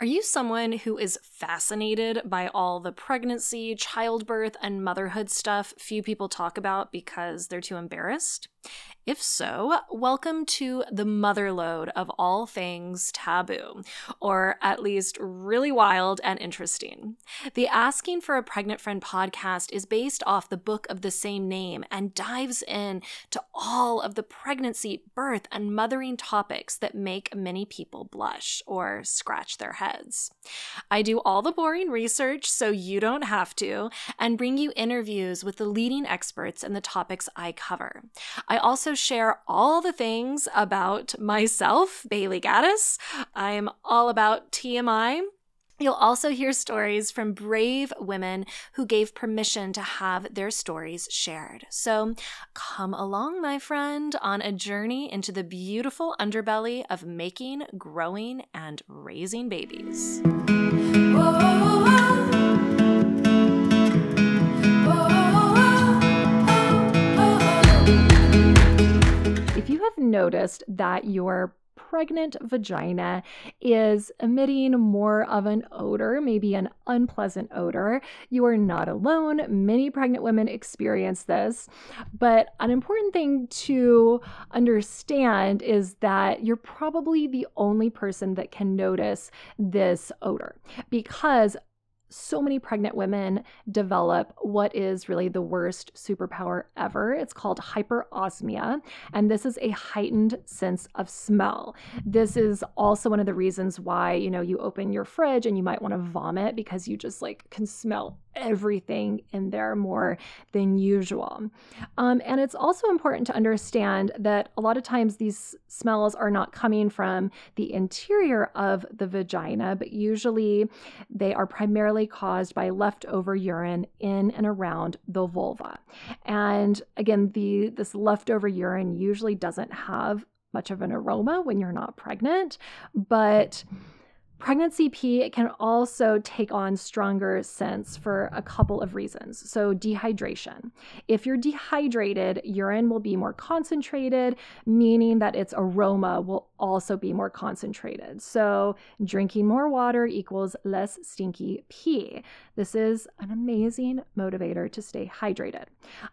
Are you someone who is fascinated by all the pregnancy, childbirth, and motherhood stuff few people talk about because they're too embarrassed? If so, welcome to the motherlode of all things taboo, or at least really wild and interesting. The Asking for a Pregnant Friend podcast is based off the book of the same name and dives in to all of the pregnancy, birth, and mothering topics that make many people blush or scratch their heads. I do all the boring research so you don't have to, and bring you interviews with the leading experts in the topics I cover. I also share all the things about myself, Bailey Gaddis. I'm all about TMI. You'll also hear stories from brave women who gave permission to have their stories shared. So come along, my friend, on a journey into the beautiful underbelly of making, growing, and raising babies. Whoa. Noticed that your pregnant vagina is emitting more of an odor, maybe an unpleasant odor. You are not alone. Many pregnant women experience this. But an important thing to understand is that you're probably the only person that can notice this odor because so many pregnant women develop what is really the worst superpower ever. It's called hyperosmia, and this is a heightened sense of smell. This is also one of the reasons why, you know, you open your fridge and you might want to vomit because you just like can smell everything in there more than usual. Um, and it's also important to understand that a lot of times these smells are not coming from the interior of the vagina, but usually they are primarily caused by leftover urine in and around the vulva. And again, the this leftover urine usually doesn't have much of an aroma when you're not pregnant, but Pregnancy pee can also take on stronger scents for a couple of reasons. So, dehydration. If you're dehydrated, urine will be more concentrated, meaning that its aroma will also be more concentrated. So, drinking more water equals less stinky pee. This is an amazing motivator to stay hydrated.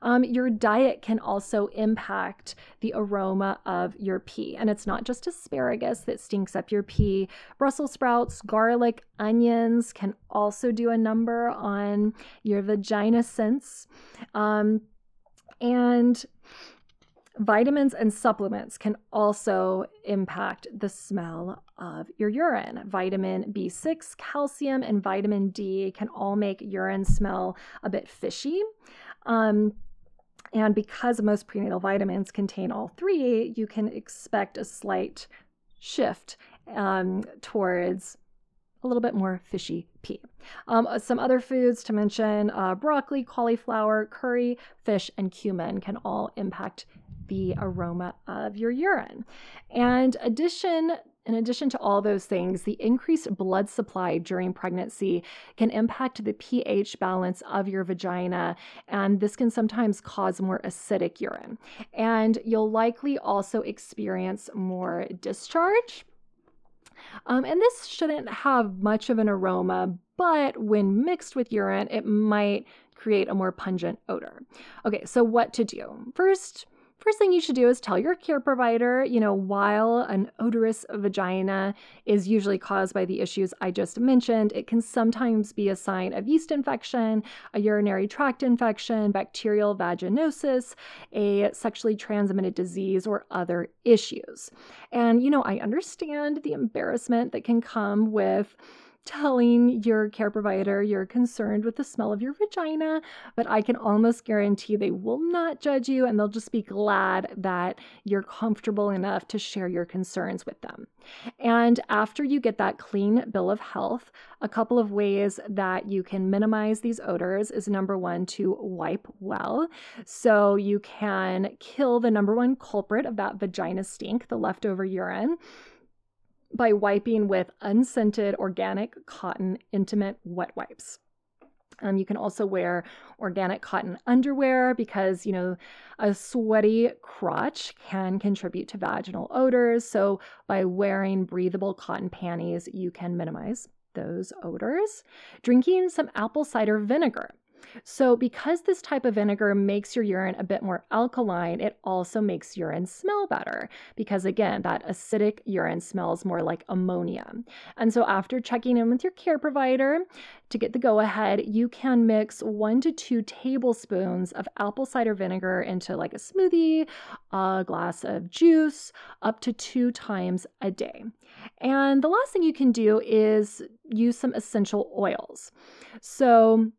Um, your diet can also impact the aroma of your pee. And it's not just asparagus that stinks up your pee, Brussels sprouts garlic, onions can also do a number on your vagina scents. Um, and vitamins and supplements can also impact the smell of your urine. Vitamin B6, calcium, and vitamin D can all make urine smell a bit fishy. Um, and because most prenatal vitamins contain all three, you can expect a slight shift um, towards a little bit more fishy pee. Um, uh, some other foods to mention uh, broccoli, cauliflower, curry, fish, and cumin can all impact the aroma of your urine. And addition in addition to all those things, the increased blood supply during pregnancy can impact the pH balance of your vagina, and this can sometimes cause more acidic urine. And you'll likely also experience more discharge um, and this shouldn't have much of an aroma, but when mixed with urine, it might create a more pungent odor. Okay, so what to do? First, First thing you should do is tell your care provider, you know, while an odorous vagina is usually caused by the issues I just mentioned, it can sometimes be a sign of yeast infection, a urinary tract infection, bacterial vaginosis, a sexually transmitted disease, or other issues. And, you know, I understand the embarrassment that can come with telling your care provider you're concerned with the smell of your vagina, but I can almost guarantee they will not judge you and they'll just be glad that you're comfortable enough to share your concerns with them. And after you get that clean bill of health, a couple of ways that you can minimize these odors is number one, to wipe well. So you can kill the number one culprit of that vagina stink, the leftover urine by wiping with unscented organic cotton intimate wet wipes. Um, you can also wear organic cotton underwear because, you know, a sweaty crotch can contribute to vaginal odors. So, by wearing breathable cotton panties, you can minimize those odors. Drinking some apple cider vinegar. So, because this type of vinegar makes your urine a bit more alkaline, it also makes urine smell better because, again, that acidic urine smells more like ammonia. And so, after checking in with your care provider to get the go ahead, you can mix one to two tablespoons of apple cider vinegar into like a smoothie, a glass of juice, up to two times a day. And the last thing you can do is use some essential oils. So,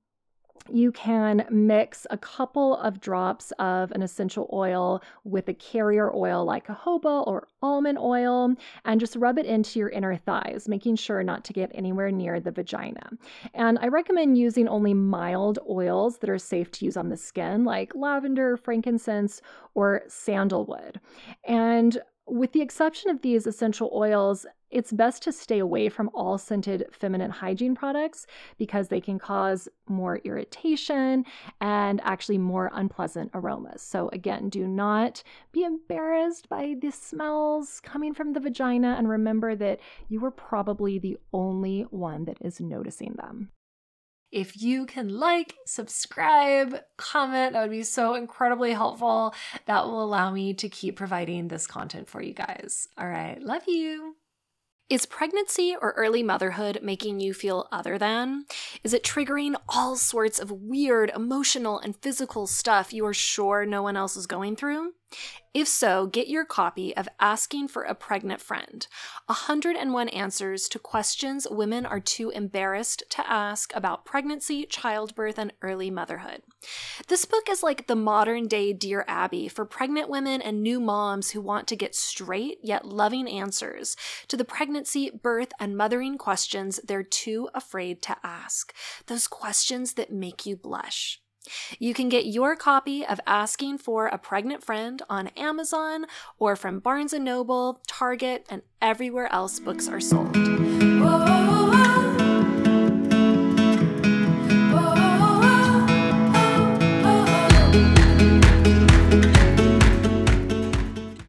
you can mix a couple of drops of an essential oil with a carrier oil like jojoba or almond oil and just rub it into your inner thighs, making sure not to get anywhere near the vagina. And I recommend using only mild oils that are safe to use on the skin, like lavender, frankincense, or sandalwood. And with the exception of these essential oils, it's best to stay away from all scented feminine hygiene products because they can cause more irritation and actually more unpleasant aromas. So, again, do not be embarrassed by the smells coming from the vagina and remember that you are probably the only one that is noticing them. If you can like, subscribe, comment, that would be so incredibly helpful. That will allow me to keep providing this content for you guys. All right, love you. Is pregnancy or early motherhood making you feel other than? Is it triggering all sorts of weird emotional and physical stuff you are sure no one else is going through? If so, get your copy of Asking for a Pregnant Friend 101 Answers to Questions Women Are Too Embarrassed to Ask About Pregnancy, Childbirth, and Early Motherhood. This book is like the modern day Dear Abby for pregnant women and new moms who want to get straight yet loving answers to the pregnancy, birth, and mothering questions they're too afraid to ask. Those questions that make you blush. You can get your copy of Asking for a Pregnant Friend on Amazon or from Barnes & Noble, Target, and everywhere else books are sold. Whoa, whoa, whoa.